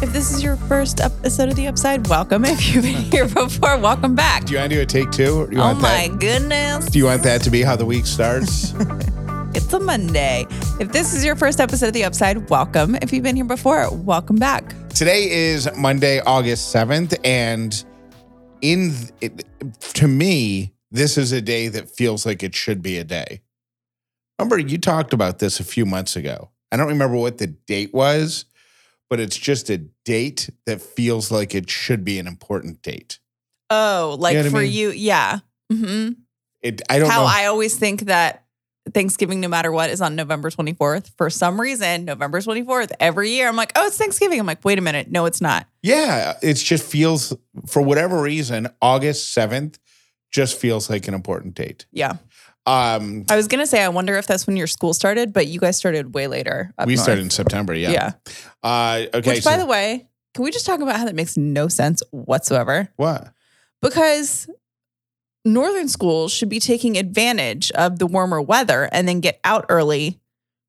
If this is your first episode of The Upside, welcome. If you've been here before, welcome back. Do you want to do a take two? Or do you Oh want my that? goodness. Do you want that to be how the week starts? It's a Monday. If this is your first episode of The Upside, welcome. If you've been here before, welcome back. Today is Monday, August 7th. And in it, to me, this is a day that feels like it should be a day. Remember, you talked about this a few months ago. I don't remember what the date was, but it's just a date that feels like it should be an important date. Oh, like You know what I for mean? you, yeah. hmm It I don't How know. I always think that Thanksgiving, no matter what, is on November 24th. For some reason, November 24th, every year, I'm like, oh, it's Thanksgiving. I'm like, wait a minute. No, it's not. Yeah, it just feels for whatever reason, August 7th just feels like an important date. Yeah. Um I was going to say, I wonder if that's when your school started, but you guys started way later. we north. started in September, yeah. Yeah. Uh okay. Which, by the way, can we just talk about how that makes no sense whatsoever? what? Because northern schools should be taking advantage of the warmer weather and then get out early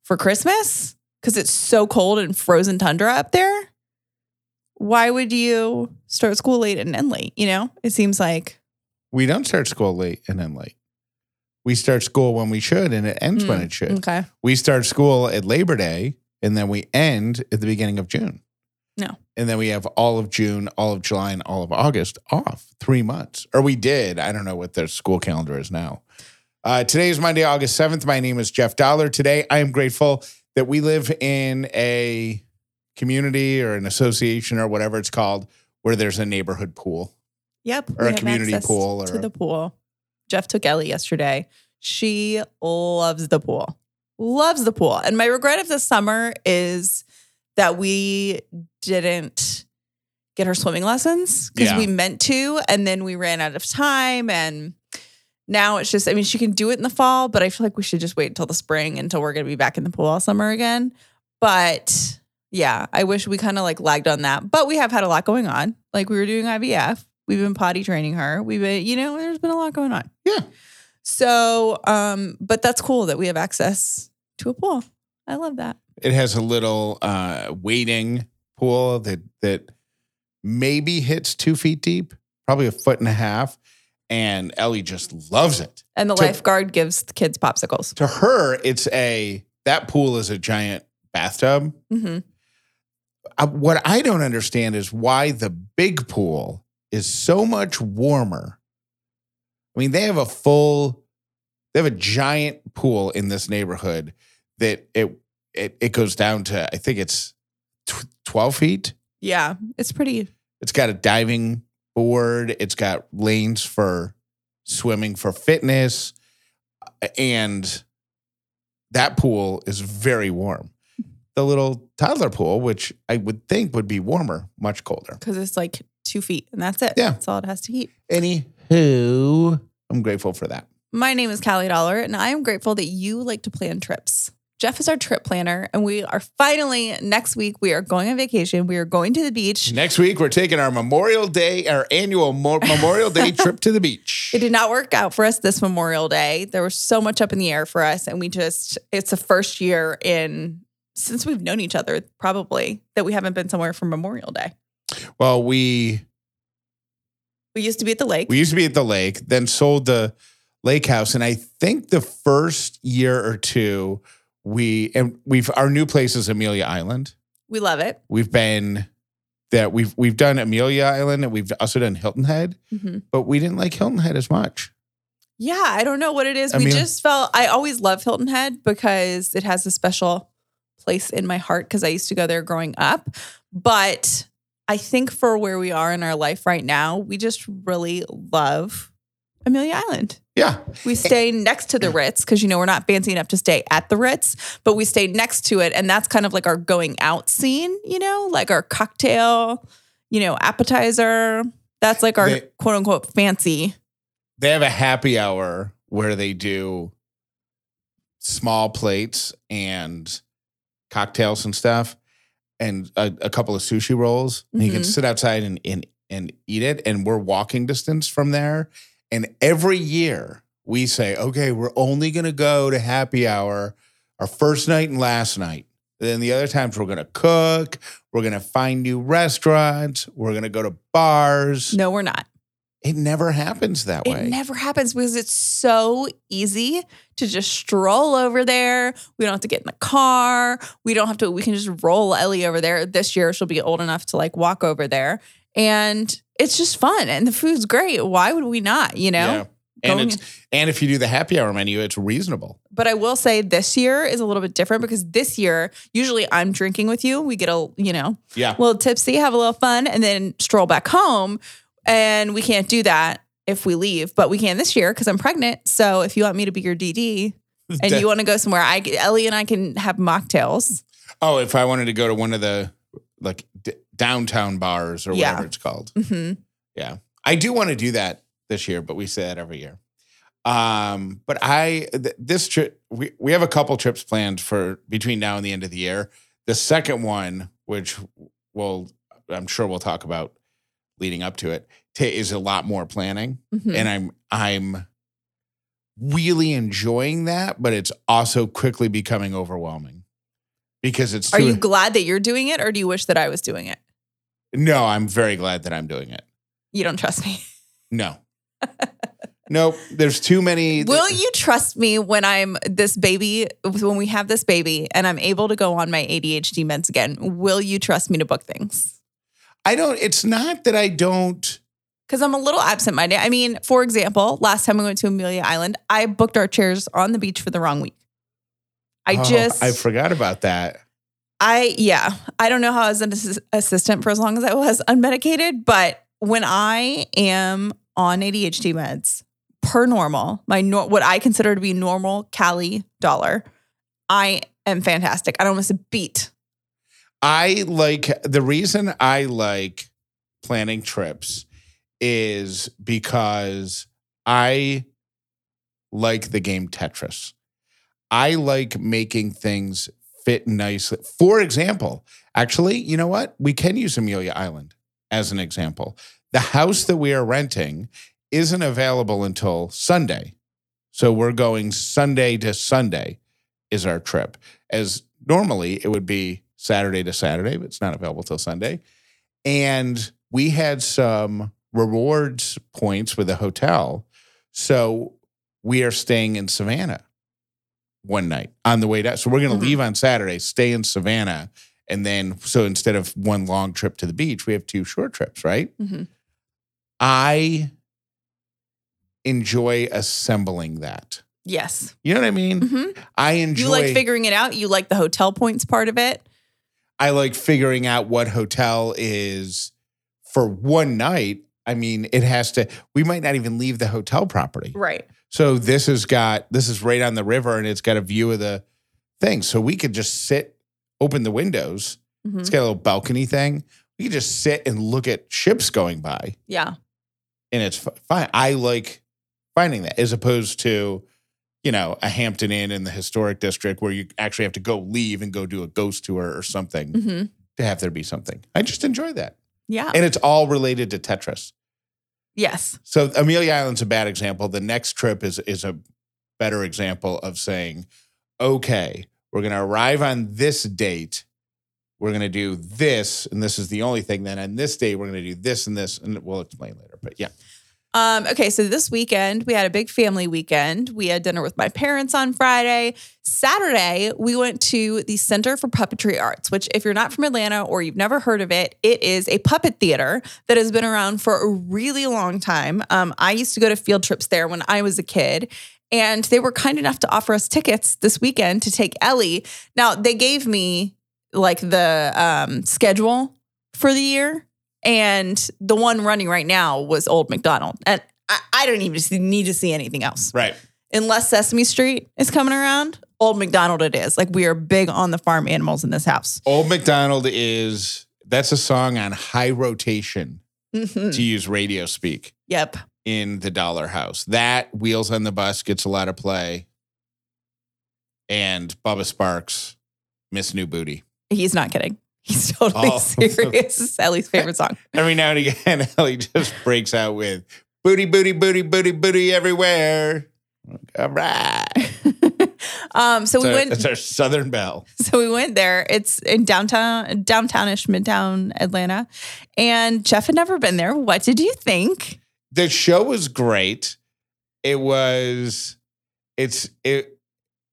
for Christmas because it's so cold and frozen tundra up there. Why would you start school late and end late? You know, it seems like We don't start school late and end late. We start school when we should and it ends when Hmm, it should. okay. We start school at Labor Day and then we end at the beginning of June. No. And then we have all of June, all of July, and all of August off. Three months. Or we did. I don't know what their school calendar is now. Uh, today is Monday, August 7th. My name is Jeff Dollar. Today, I am grateful that we live in a community or an association or whatever it's called where there's a neighborhood pool. Yep. Or we a have community access pool to the pool. Jeff took Ellie yesterday. She loves the pool. Loves the pool. And my regret of this summer is that we didn't get her swimming lessons because Yeah. we meant to and then we ran out of time and now it's just I mean she can do it in the fall, but I feel like we should just wait until the spring until we're going to be back in the pool all summer again. But yeah, I wish we kind of like lagged on that. But we have had a lot going on. Like we were doing IVF. We've been potty training her. We've been, you know, there's been a lot going on. Yeah. So, um, but that's cool that we have access to a pool. I love that. It has a little uh, wading pool that that maybe hits two feet deep, probably a foot and a half. And Ellie just loves it. And the To- lifeguard gives the kids popsicles. To her, it's a that pool is a giant bathtub. hmm Uh, what I don't understand is why the big pool is so much warmer. I mean, they have a full, they have a giant pool in this neighborhood that it it, it goes down to I think it's tw- twelve feet. Yeah, it's pretty. It's got a diving board. It's got lanes for swimming for fitness, and that pool is very warm. The little toddler pool, which I would think would be warmer, much colder. because it's like two feet and that's it. Yeah. That's all it has to heat. Anywho, I'm grateful for that. My name is Callie Dollar, and I am grateful that you like to plan trips. Jeff is our trip planner, and we are finally next week. We are going on vacation. We are going to the beach. Next week, we're taking our Memorial Day, our annual Mo- Memorial Day trip to the beach. It did not work out for us this Memorial Day. There was so much up in the air for us, and we just, it's the first year in since we've known each other, probably, that we haven't been somewhere for Memorial Day. Well, we We used to be at the lake. we used to be at the lake, then sold the lake house, and I think the first year or two, we and we've our new place is Amelia Island. we love it. We've been that we've we've done Amelia Island and we've also done Hilton Head, Mhm. but we didn't like Hilton Head as much. Yeah, I don't know what it is. I we just felt I always love Hilton Head because it has a special place in my heart because I used to go there growing up. But I think for where we are in our life right now, we just really love Amelia Island. Yeah, We stay next to the Ritz because you know we're not fancy enough to stay at the Ritz, but we stay next to it, and that's kind of like our going out scene. You know, like our cocktail, you know, appetizer. That's like our They- quote unquote fancy. they have a happy hour where they do small plates and cocktails and stuff and a, a couple of sushi rolls. And you can mm-hmm. sit outside and, and and eat it. And we're walking distance from there. And every year we say okay we're only going to go to happy hour our first night and last night. Then the other times we're going to cook, we're going to find new restaurants, we're going to go to bars. No, we're not. It never happens that way. It never happens because it's so easy to just stroll over there. We don't have to get in the car. We don't have to, we can just roll Ellie over there. This year, she'll be old enough to like walk over there. And it's just fun and the food's great. Why would we not, you know? Yeah. And it's and if you do the happy hour menu, it's reasonable. But I will say this year is a little bit different because this year, usually I'm drinking with you. We get a, you know, Yeah. a little tipsy, have a little fun, and then stroll back home. And we can't do that if we leave, but we can this year because I'm pregnant. So if you want me to be your DD and you want to go somewhere, I Ellie and I can have mocktails. oh, if I wanted to go to one of the like d- downtown bars or Yeah. whatever it's called. hmm Yeah. I do want to do that this year, but we say that every year. Um, but I th- this trip we we have a couple trips planned for between now and the end of the year. The second one, which we'll I'm sure we'll talk about leading up to it, is a lot more planning, hmm and I'm I'm really enjoying that, but it's also quickly becoming overwhelming because it's Are too- you glad that you're doing it, or do you wish that I was doing it? no. I'm very glad that I'm doing it. You don't trust me. No. nope. There's too many. Will you trust me when I'm this baby, when we have this baby and I'm able to go on my ADHD meds again? Will you trust me to book things? I don't. It's not that I don't. Because I'm a little absent minded. I mean, for example, last time we went to Amelia Island, I booked our chairs on the beach for the wrong week. I Oh, just, I forgot about that. I, yeah, I don't know how I was an assis- assistant for as long as I was unmedicated, but when I am on ADHD meds per normal, my nor- what I consider to be normal Callie Dollar, I am fantastic. I don't miss a beat. I like the reason I like planning trips is because I like the game Tetris. I like making things fit nicely. For example, actually, you know what? We can use Amelia Island as an example. The house that we are renting isn't available until Sunday. So we're going Sunday to Sunday is our trip. As normally it would be Saturday to Saturday, but it's not available till Sunday. And we had some rewards points with a hotel. So we are staying in Savannah one night on the way down. So we're going to Mhm. leave on Saturday, stay in Savannah. And then, so instead of one long trip to the beach, we have two short trips, right? Mhm. I enjoy assembling that. Yes. You know what I mean? hmm I enjoy. You like figuring it out. You like the hotel points part of it. I like figuring out what hotel is for one night. I mean, it has to. We might not even leave the hotel property. Right. So this has got this is right on the river, and it's got a view of the thing. So we could just sit, open the windows. Mhm. It's got a little balcony thing. We could just sit and look at ships going by, Yeah. and it's fine. I like finding that as opposed to, you know, a Hampton Inn in the historic district where you actually have to go leave and go do a ghost tour or something hmm to have there be something. I just enjoy that. Yeah. And it's all related to Tetris. yes. So Amelia Island's a bad example. The next trip is is a better example of saying, okay, we're gonna arrive on this date. We're gonna do this, and this is the only thing. Then on this day, we're gonna do this and this, and we'll explain later. But yeah, Um, okay, so this weekend we had a big family weekend. We had dinner with my parents on Friday. Saturday, we went to the Center for Puppetry Arts, which, if you're not from Atlanta or you've never heard of it, it is a puppet theater that has been around for a really long time. Um, I used to go to field trips there when I was a kid. And they were kind enough to offer us tickets this weekend to take Ellie. Now, they gave me like the um, schedule for the year and the one running right now was Old McDonald. And I, I don't even see- need to see anything else. right. Unless Sesame Street is coming around, Old McDonald it is. Like we are big on the farm animals in this house. Old McDonald is that's a song on high rotation Mhm. to use radio speak Yep. in the Dollar House. That Wheels on the Bus gets a lot of play, and Bubba Sparxxx, Miss New Booty. He's not kidding. He's totally Oh. serious. It's Ellie's favorite song. Every now and again, Ellie just breaks out with booty, booty, booty, booty, booty everywhere. All right. Um, so we went. It's our Southern Belle. So we went there. It's in downtown, downtownish, midtown Atlanta, and Jeff had never been there. What did you think? The show was great. It was. It's it.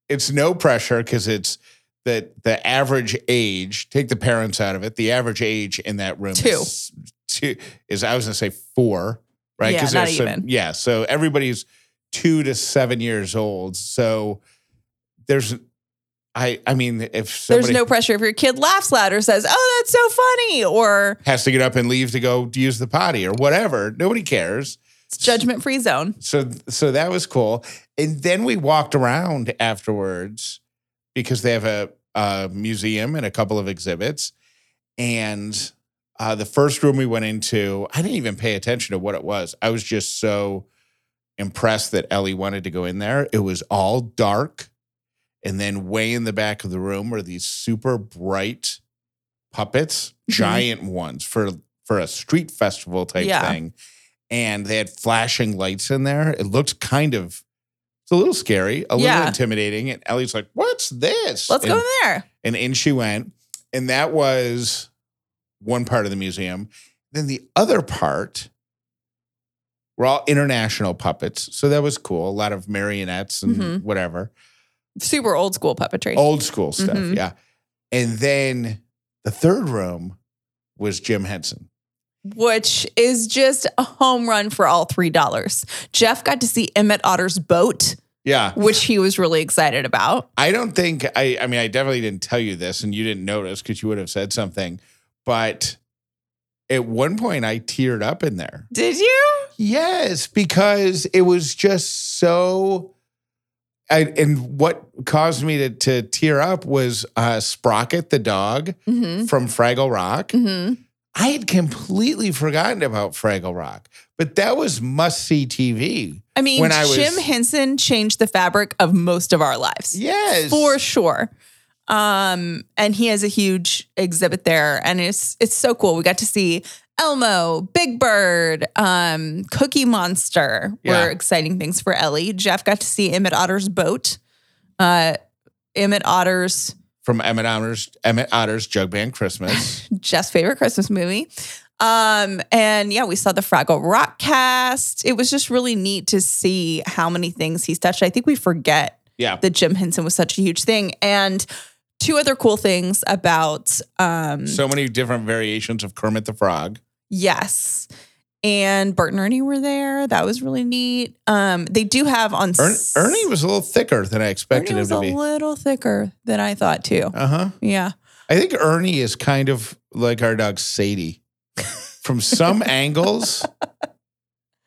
It's no pressure because it's the the average age. Take the parents out of it. The average age in that room Two. is two. Is I was gonna say four, right? Yeah, not some- even. yeah, so everybody's two to seven years old. So there's. I I mean, if somebody There's no pressure if your kid laughs loud or says, "Oh, that's so funny," or has to get up and leave to go use the potty or whatever, nobody cares. it's judgment free zone. So so that was cool. And then we walked around afterwards because they have a, a museum and a couple of exhibits. And uh, the first room we went into, I didn't even pay attention to what it was. I was just so impressed that Ellie wanted to go in there. It was all dark. And then way in the back of the room were these super bright puppets, Mhm. giant ones for for a street festival type Yeah. thing. And they had flashing lights in there. It looked kind of it's a little scary, a little Yeah. intimidating. And Ellie's like, "What's this?" Let's and, go in there. and in she went. And that was one part of the museum. Then the other part were all international puppets. So that was cool. A lot of marionettes and Mhm. whatever. Super old school puppetry. Old school stuff. Mhm. Yeah. And then the third room was Jim Henson. Which is just a home run for all three dollars. Jeff got to see Emmett Otter's boat, Yeah. which he was really excited about. I don't think I I mean I definitely didn't tell you this and you didn't notice because you would have said something. But at one point I teared up in there. Did you? Yes, because it was just so. I, and what caused me to, to tear up was uh, Sprocket the dog Mm-hmm. from Fraggle Rock. Mm-hmm. I had completely forgotten about Fraggle Rock, but that was must see TV. I mean, When I was- Jim Henson changed the fabric of most of our lives. Yes, For sure. Um, and he has a huge exhibit there, and it's it's so cool. We got to see Elmo, Big Bird, um, Cookie Monster Yeah. were exciting things for Ellie. Jeff got to see Emmett Otter's boat. Uh, Emmett Otter's from Emmett Otter's Emmett Otter's Jug Band Christmas. Jeff's favorite Christmas movie. Um, and yeah, we saw the Fraggle Rock cast. It was just really neat to see how many things he's touched. I think we forget yeah, that Jim Henson was such a huge thing. And two other cool things about um so many different variations of Kermit the Frog. yes. And Bert and Ernie were there. That was really neat. Um, they do have on Ern, Ernie was a little thicker than I expected Ernie him was to a be. little thicker than I thought too. Uh huh. Yeah. I think Ernie is kind of like our dog Sadie. From some angles,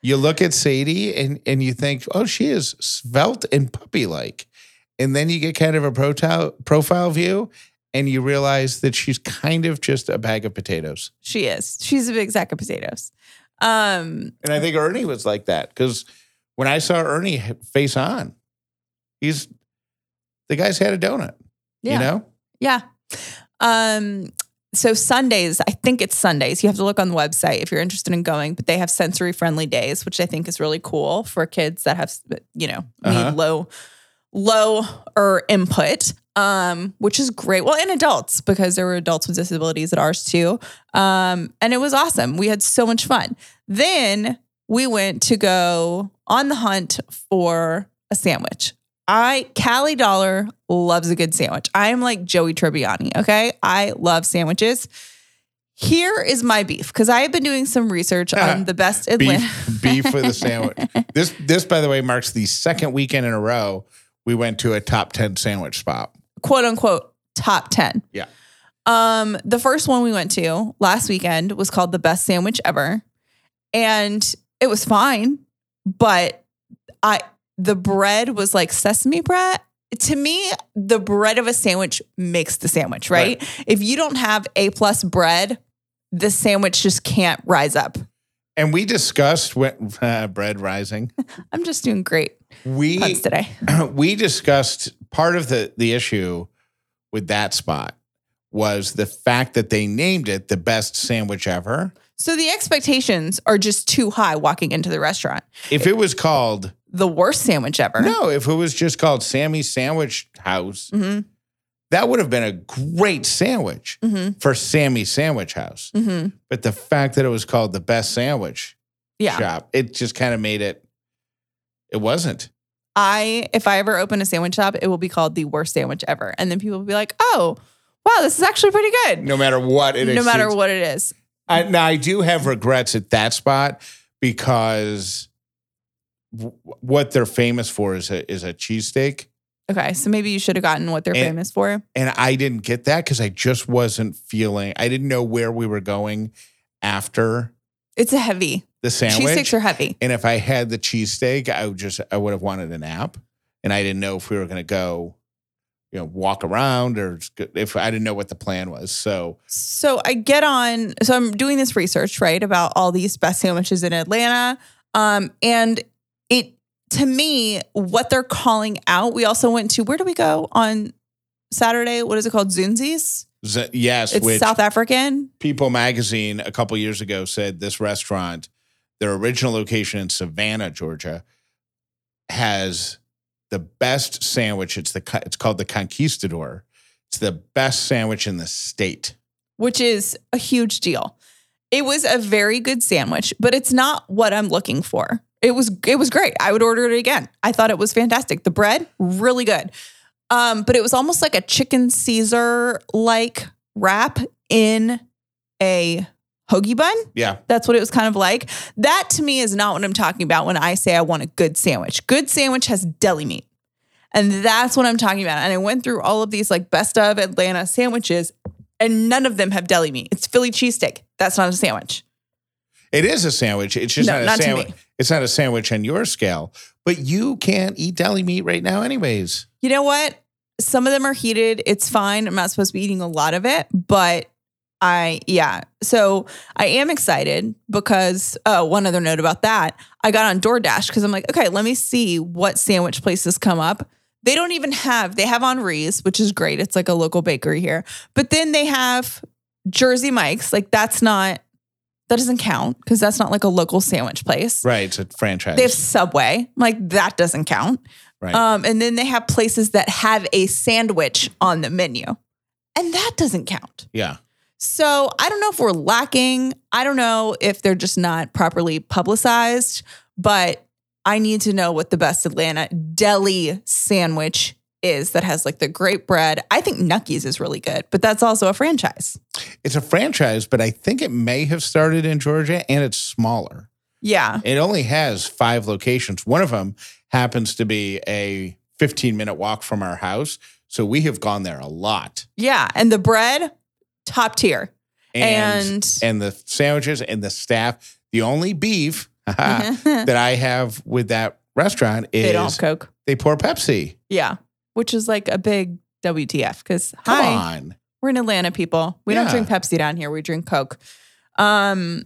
you look at Sadie and, and you think, oh, she is svelte and puppy like. And then you get kind of a profile, profile view and you realize that she's kind of just a bag of potatoes. She is. She's a big sack of potatoes. Um, And I think Ernie was like that because when I saw Ernie face on, he's the guy's had a donut, yeah. you know? Yeah. Um, so Sundays, I think it's Sundays. You have to look on the website if you're interested in going, but they have sensory friendly days, which I think is really cool for kids that have, you know, Uh-huh. need low, low or input. Um, which is great. Well, and adults, because there were adults with disabilities at ours too. Um, and it was awesome. We had so much fun. Then we went to go on the hunt for a sandwich. I Callie Dollar loves a good sandwich. I am like Joey Tribbiani, okay? I love sandwiches. Here is my beef because I have been doing some research on the best Atlanta. beef beef with a sandwich. This this by the way marks the second weekend in a row we went to a top 10 sandwich spot. Quote unquote top 10. Yeah. Um, the first one we went to last weekend was called the best sandwich ever. And it was fine, but I the bread was like sesame bread. To me, the bread of a sandwich makes the sandwich, right? If you don't have A plus bread, the sandwich just can't rise up. And we discussed when uh, bread rising. I'm just doing great We puns today. we discussed part of the the issue with that spot was the fact that they named it the best sandwich ever. So the expectations are just too high walking into the restaurant. If it was called the worst sandwich ever. No, if it was just called Sammy's Sandwich House, Mm-hmm. that would have been a great sandwich Mm-hmm. for Sammy's Sandwich House. Mm-hmm. But the fact that it was called the best sandwich Yeah. shop, it just kind of made it, it wasn't. I if I ever open a sandwich shop, it will be called the worst sandwich ever. And then people will be like, oh, wow, this is actually pretty good. No matter what it is. no matter what it is. I, now, I do have regrets at that spot because w- what they're famous for is a, is a cheesesteak. Okay. So maybe you should have gotten what they're And- famous for. And I didn't get that because I just wasn't feeling, I didn't know where we were going after It's a heavy. the sandwich. Cheesesteaks are heavy. and if I had the cheesesteak, I would just, I would have wanted a nap. And I didn't know if we were going to go, you know, walk around or if I didn't know what the plan was. So, So I get on, so I'm doing this research, right, about all these best sandwiches in Atlanta. Um, and it to me, what they're calling out, we also went to where do we go on Saturday? What is it called? Zunzi's? Z- yes, It's which South African. People magazine a couple years ago said this restaurant, their original location in Savannah, Georgia, has the best sandwich. It's the it's called the Conquistador. It's the best sandwich in the state. which is a huge deal. It was a very good sandwich, but it's not what I'm looking for. It was it was great. I would order it again. I thought it was fantastic. The bread, really good. Um, but it was almost like a chicken Caesar like wrap in a hoagie bun. Yeah, That's what it was kind of like. That to me is not what I'm talking about when I say I want a good sandwich. Good sandwich has deli meat. And that's what I'm talking about. And I went through all of these like best of Atlanta sandwiches, and none of them have deli meat. It's Philly cheesesteak. That's not a sandwich. It is a sandwich. It's just No, not a not to sandwich. It's not a sandwich on your scale. But you can't eat deli meat right now, anyways. You know what? Some of them are heated. It's fine. I'm not supposed to be eating a lot of it, but I, yeah. So I am excited because, oh, one other note about that. I got on DoorDash because I'm like, okay, let me see what sandwich places come up. They don't even have, they have Henri's, which is great. It's like a local bakery here. But then they have Jersey Mike's. Like, that's not, that doesn't count because that's not like a local sandwich place. Right. It's a franchise. They have Subway. Like, that doesn't count. right. Um, and then they have places that have a sandwich on the menu, and that doesn't count. yeah. So I don't know if we're lacking. I don't know if they're just not properly publicized, but I need to know what the best Atlanta deli sandwich is that has like the great bread. I think Nucky's is really good, but that's also a franchise. It's a franchise, but I think it may have started in Georgia and it's smaller. Yeah. It only has five locations. One of them happens to be a 15 minute walk from our house. So we have gone there a lot. Yeah. And the bread, top tier. And And, and the sandwiches and the staff. The only beef that I have with that restaurant is they don't Coke. they pour Pepsi. Yeah. Which is like a big WTF because Come hi, on. we're in Atlanta, people. We don't Yeah. drink Pepsi down here. We drink Coke. Um,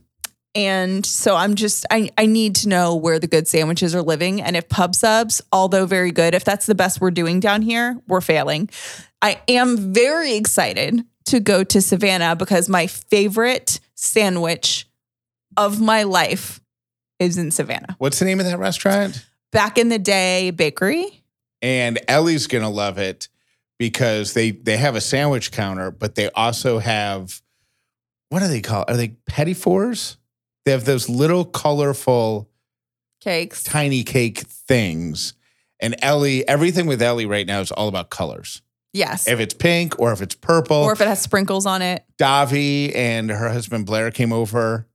and so I'm just I I need to know where the good sandwiches are living. And if pub subs, although very good, if that's the best we're doing down here, we're failing. I am very excited to go to Savannah because my favorite sandwich of my life is in Savannah. What's the name of that restaurant? Back in the day, bakery. And Ellie's gonna love it because they they have a sandwich counter, but they also have what do they call? Are they petit fours? They have those little colorful Cakes. tiny cake things. And Ellie, everything with Ellie right now is all about colors. Yes. If it's pink or if it's purple, or if it has sprinkles on it. Davi and her husband Blair came over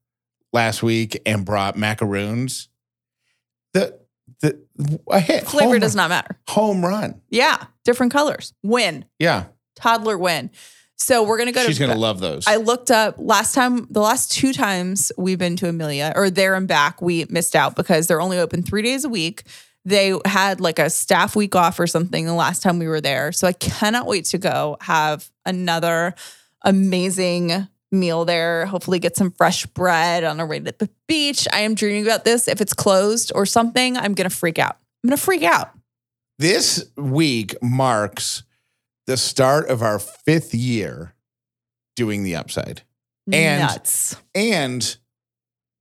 last week and brought macaroons. The the a hit Flavor home, does not matter. home run. Yeah, different colors. Win. Yeah, Toddler win. So we're gonna go she's to. gonna love those. I looked up last time. The last two times we've been to Amelia or there and back, we missed out because they're only open three days a week. They had like a staff week off or something the last time we were there. So I cannot wait to go have another amazing meal there. Hopefully, get some fresh bread on a ride at the beach. I am dreaming about this. If it's closed or something, I'm gonna freak out. I'm gonna freak out. this week marks the start of our fifth year doing the upside. And- Nuts. and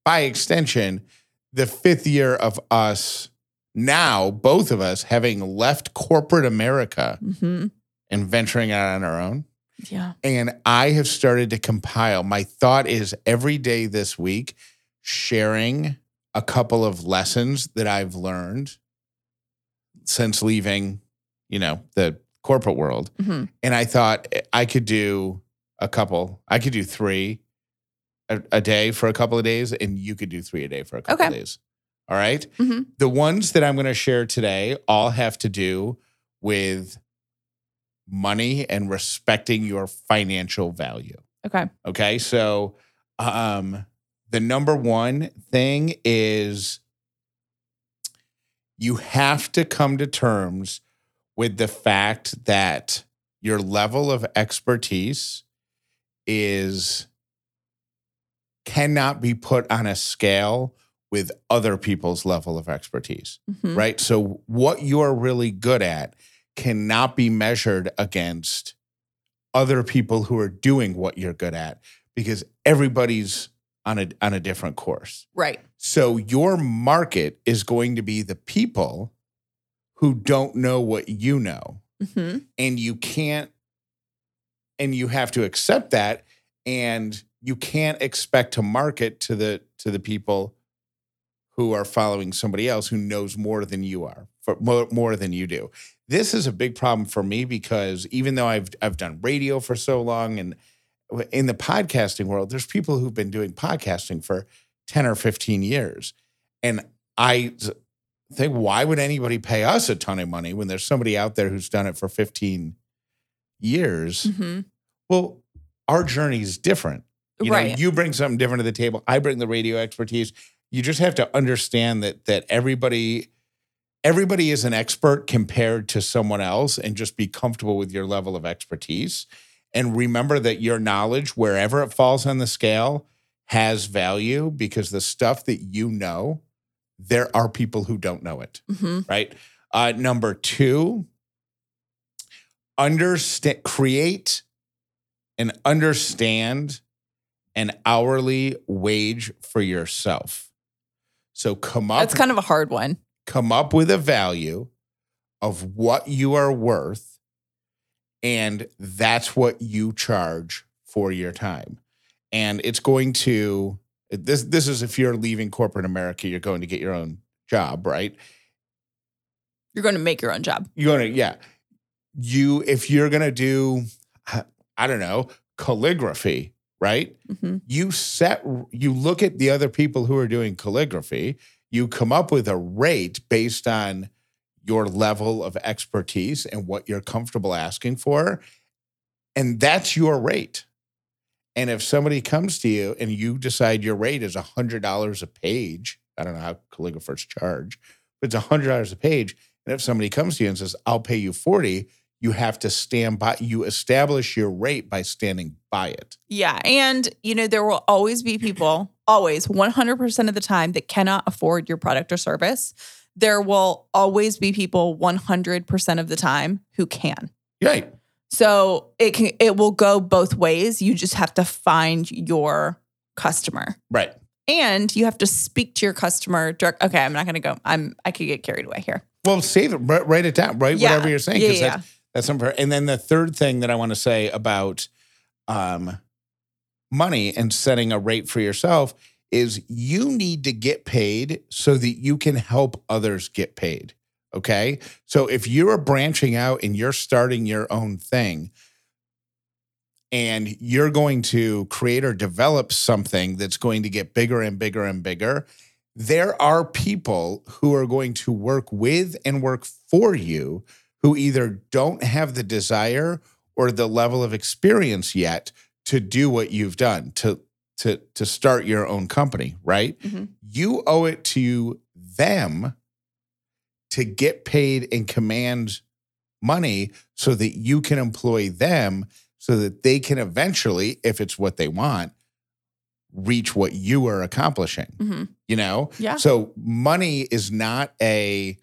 by extension, the fifth year of us now both of us having left corporate America hmm and venturing out on our own. Yeah. And I have started to compile. My thought is every day this week, sharing a couple of lessons that I've learned since leaving, you know, the corporate world. hmm And I thought I could do a couple, I could do three a, a day for a couple of days, and you could do three a day for a couple of days. All right. hmm The ones that I'm going to share today all have to do with money and respecting your financial value. Okay. Okay. So, um, the number one thing is you have to come to terms with the fact that your level of expertise is cannot be put on a scale with other people's level of expertise hmm right? So what you're really good at cannot be measured against other people who are doing what you're good at because everybody's on a on a different course. Right. So your market is going to be the people who don't know what you know hmm and you can't and you have to accept that and you can't expect to market to the to the people who are following somebody else who knows more than you are for more, more than you do. This is a big problem for me because even though i've i've done radio for so long and in the podcasting world there's people who've been doing podcasting for 10 or 15 years. And i think why would anybody pay us a ton of money when there's somebody out there who's done it for 15 years? Hmm well our journey is different. You know Right. you bring something different to the table. I bring the radio expertise you just have to understand that that everybody everybody is an expert compared to someone else and just be comfortable with your level of expertise and remember that your knowledge wherever it falls on the scale has value because the stuff that you know there are people who don't know it hmm right? Uh, number two, understand, create and understand an hourly wage for yourself. So come up, That's kind of a hard one. come up with a value of what you are worth, and that's what you charge for your time. And it's going to this. This is if you're leaving corporate America, you're going to get your own job, right? You're going to make your own job. you're gonna yeah you if you're gonna do i don't know calligraphy right? Hmm you set you look at the other people who are doing calligraphy you come up with a rate based on your level of expertise and what you're comfortable asking for and that's your rate. And if somebody comes to you and you decide your rate is $100 a page i don't know how calligraphers charge but it's $100 a page and if somebody comes to you and says i'll pay you 40 you have to stand by you establish your rate by standing by it Yeah. And, you know, there will always be people, always 100% of the time, that cannot afford your product or service. There will always be people 100% of the time who can. right So it can it will go both ways. You just have to find your customer. right And you have to speak to your customer direct. Okay, I'm not gonna go. I'm I could get carried away here. Well, save it. Write, it down. Write Yeah. whatever you're saying. Yeah, yeah. That's, something. And then the third thing that I want to say about um, money and setting a rate for yourself is you need to get paid so that you can help others get paid. Okay. So if you're branching out and you're starting your own thing, and you're going to create or develop something that's going to get bigger and bigger and bigger, there are people who are going to work with and work for you who either don't have the desire or the level of experience yet to do what you've done to to to start your own company, right? Mhm. You owe it to them to get paid and command money so that you can employ them so that they can eventually if it's what they want reach what you are accomplishing hmm you know Yeah. so money is not a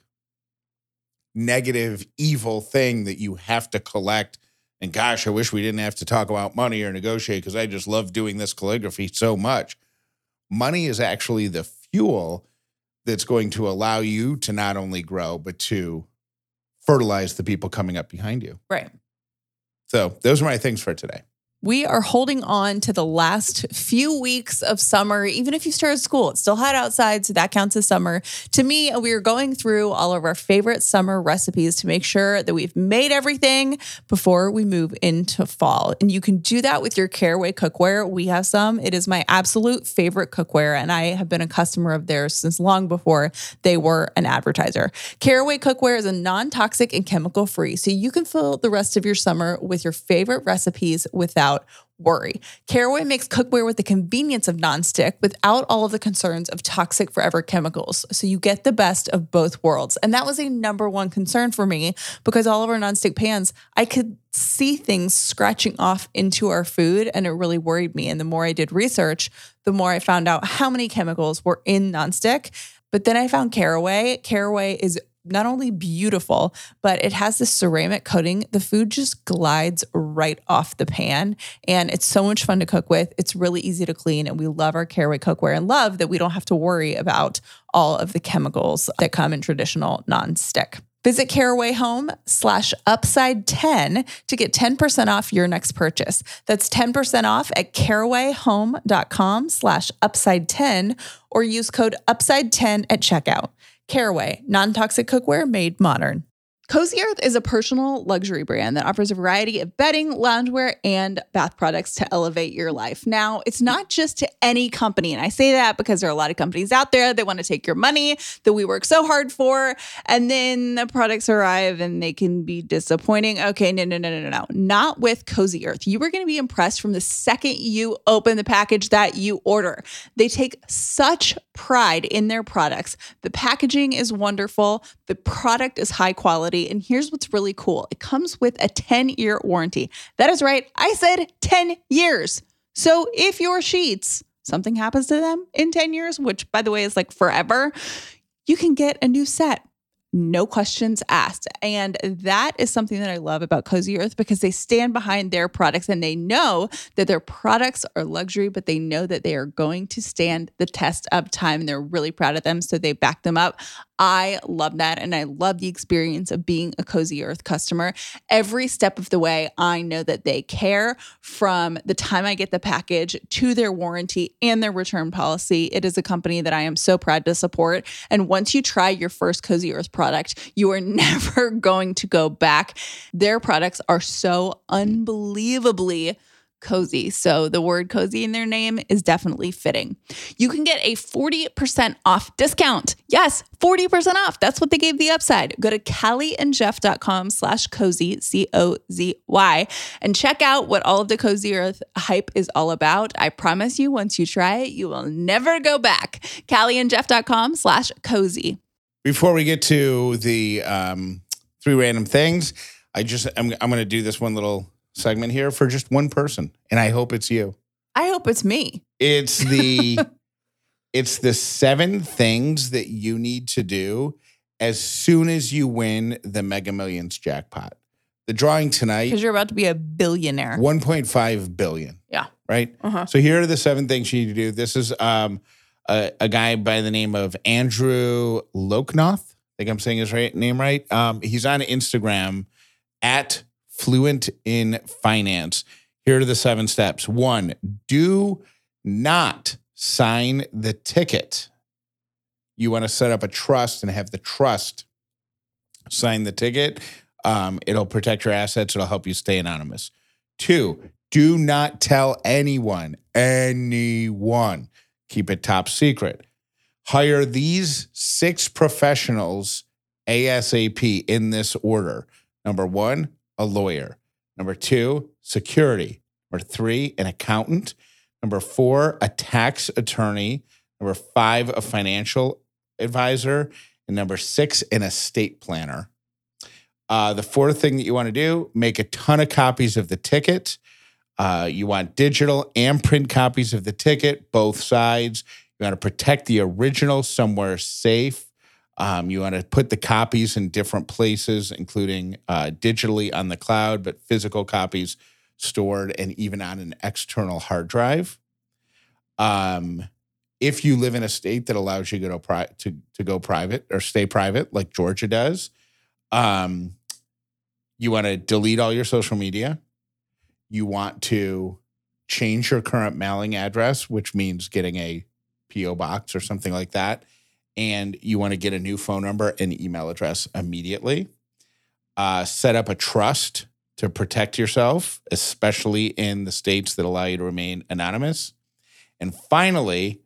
negative evil thing that you have to collect and gosh i wish we didn't have to talk about money or negotiate because i just love doing this calligraphy so much money is actually the fuel that's going to allow you to not only grow, but to fertilize the people coming up behind you. Right. So those are my things for today. We are holding on to the last few weeks of summer. Even if you started school, it's still hot outside, so that counts as summer. To me, we are going through all of our favorite summer recipes to make sure that we've made everything before we move into fall. And you can do that with your Caraway cookware. We have some. It is my absolute favorite cookware, and I have been a customer of theirs since long before they were an advertiser. Caraway cookware is a non toxic and chemical free, so you can fill the rest of your summer with your favorite recipes without worry. Caraway makes cookware with the convenience of nonstick without all of the concerns of toxic forever chemicals. So you get the best of both worlds. And that was a number one concern for me because all of our nonstick pans, I could see things scratching off into our food and it really worried me. And the more I did research, the more I found out how many chemicals were in nonstick. But then I found Caraway. Caraway is not only beautiful, but it has this ceramic coating. The food just glides right off the pan and it's so much fun to cook with. It's really easy to clean and we love our Caraway cookware and love that we don't have to worry about all of the chemicals that come in traditional non-stick. Visit Caraway Home slash upside 10 to get 10% off your next purchase. That's 10% off at carawayhome.com slash upside 10 or use code upside 10 at checkout. Caraway, non toxic cookware made modern. Cozy Earth is a personal luxury brand that offers a variety of bedding, loungewear, and bath products to elevate your life. Now, it's not just to any company, and I say that because there are a lot of companies out there that want to take your money that we work so hard for, and then the products arrive and they can be disappointing. Okay, no, no, no, no, no, no. Not with Cozy Earth. You are going to be impressed from the second you open the package that you order. They take such pride in their products. The packaging is wonderful, the product is high quality. And here's what's really cool it comes with a 10 year warranty. That is right. I said 10 years. So if your sheets, something happens to them in 10 years, which by the way is like forever, you can get a new set no questions asked. And that is something that I love about Cozy Earth because they stand behind their products and they know that their products are luxury, but they know that they are going to stand the test of time and they're really proud of them. So they back them up. I love that. And I love the experience of being a Cozy Earth customer. Every step of the way, I know that they care from the time I get the package to their warranty and their return policy. It is a company that I am so proud to support. And once you try your first Cozy Earth product, you are never going to go back. Their products are so unbelievably cozy. So the word cozy in their name is definitely fitting. You can get a 40% off discount. Yes, 40% off. That's what they gave the upside. Go to callieandjeff.com slash cozy, C-O-Z-Y, and check out what all of the Cozy Earth hype is all about. I promise you, once you try it, you will never go back. callieandjeff.com slash cozy. Before we get to the um, three random things, I just I'm, I'm going to do this one little segment here for just one person, and I hope it's you. I hope it's me. It's the it's the seven things that you need to do as soon as you win the Mega Millions jackpot. The drawing tonight Because you're about to be a billionaire. 1.5 billion. Yeah. Right? Uh-huh. So here are the seven things you need to do. This is um a, a guy by the name of Andrew Lokenauth. I think I'm saying his right name right. Um, he's on Instagram at fluent in finance. Here are the seven steps. One, do not sign the ticket. You want to set up a trust and have the trust sign the ticket. Um, it'll protect your assets. It'll help you stay anonymous. Two, do not tell anyone, anyone. Keep it top secret. Hire these six professionals ASAP in this order. Number one, a lawyer. Number two, security. Number three, an accountant. Number four, a tax attorney. Number five, a financial advisor. And number six, an estate planner. Uh, the fourth thing that you want to do, make a ton of copies of the ticket. Uh, you want digital and print copies of the ticket, both sides. You want to protect the original somewhere safe. Um, you want to put the copies in different places, including uh, digitally on the cloud, but physical copies stored and even on an external hard drive. Um, if you live in a state that allows you to go to to go private or stay private, like Georgia does, um, you want to delete all your social media. You want to change your current mailing address, which means getting a PO box or something like that, and you want to get a new phone number and email address immediately. Uh, set up a trust to protect yourself, especially in the states that allow you to remain anonymous. And finally,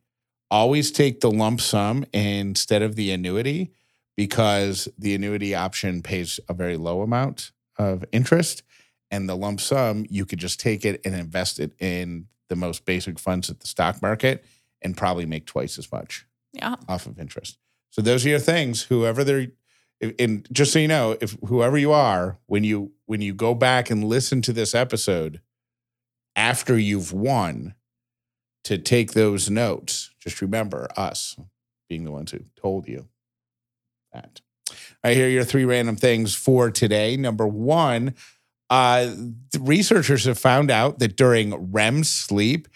always take the lump sum instead of the annuity because the annuity option pays a very low amount of interest. And the lump sum, you could just take it and invest it in the most basic funds at the stock market and probably make twice as much Yeah. off of interest. So those are your things. Whoever they're, and just so you know, if whoever you are, when you when you go back and listen to this episode after you've won, to take those notes. Just remember us being the ones who told you that. I hear your three random things for today. Number one, uh, researchers have found out that during REM sleep,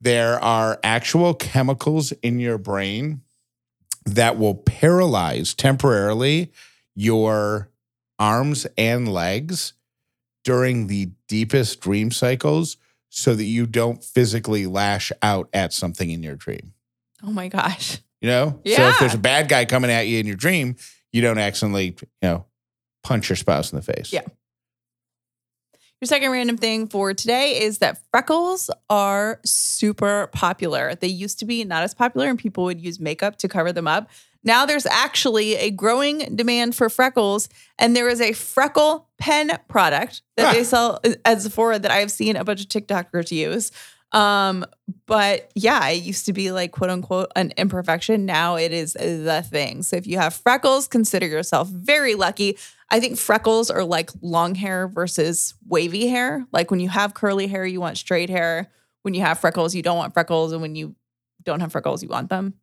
there are actual chemicals in your brain that will paralyze temporarily your arms and legs during the deepest dream cycles so that you don't physically lash out at something in your dream. Oh my gosh. You know? So if there's a bad guy coming at you in your dream, you don't accidentally, you know, punch your spouse in the face. Yeah. Your second random thing for today is that freckles are super popular. They used to be not as popular and people would use makeup to cover them up. Now there's actually a growing demand for freckles, and there is a freckle pen product that they sell uh, at Sephora that I've seen a bunch of TikTokers use. Um, but yeah, it used to be like quote unquote an imperfection. Now it is the thing. So if you have freckles, consider yourself very lucky. I think freckles are like long hair versus wavy hair. Like when you have curly hair, you want straight hair. When you have freckles, you don't want freckles. And when you don't have freckles, you want them.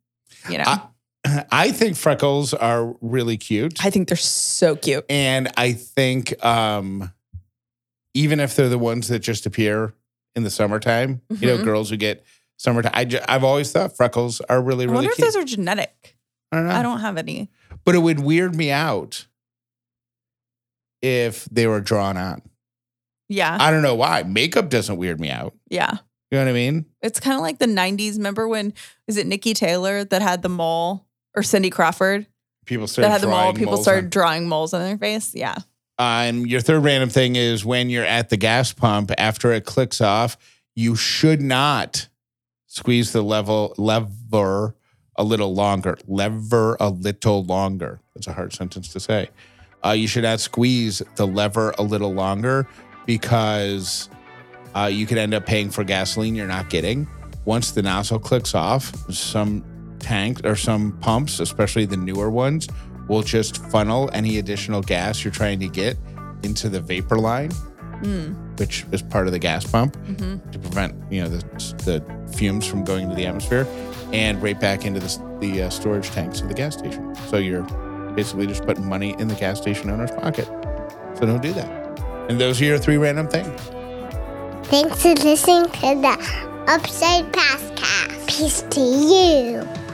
You know, I- I think freckles are really cute. I think they're so cute. And I think um, even if they're the ones that just appear in the summertime, you know, Mhm. girls who get summertime, I ju- I've always thought freckles are really, I really wonder if those are genetic. I don't know. I don't have any. but it would weird me out if they were drawn on. Yeah. I don't know why. Makeup doesn't weird me out. yeah. You know what I mean? It's kind of like the 90s. Remember when, is it Niki Taylor that had the mole or Cindy Crawford People started that had the mole? People started on- drawing moles on their face. Yeah. Um, your third random thing is when you're at the gas pump after it clicks off, you should not squeeze the level lever a little longer. Lever a little longer. That's a hard sentence to say. Uh, you should not squeeze the lever a little longer because uh, you could end up paying for gasoline you're not getting. Once the nozzle clicks off, some tanks or some pumps, especially the newer ones, will just funnel any additional gas you're trying to get into the vapor line, Mm. which is part of the gas pump hmm to prevent you know the, the fumes from going into the atmosphere, and right back into the, the uh, storage tanks of the gas station. So you're basically just putting money in the gas station owner's pocket. So don't do that. And those are your three random things. Thanks for listening to the Upside Podcast. Peace to you.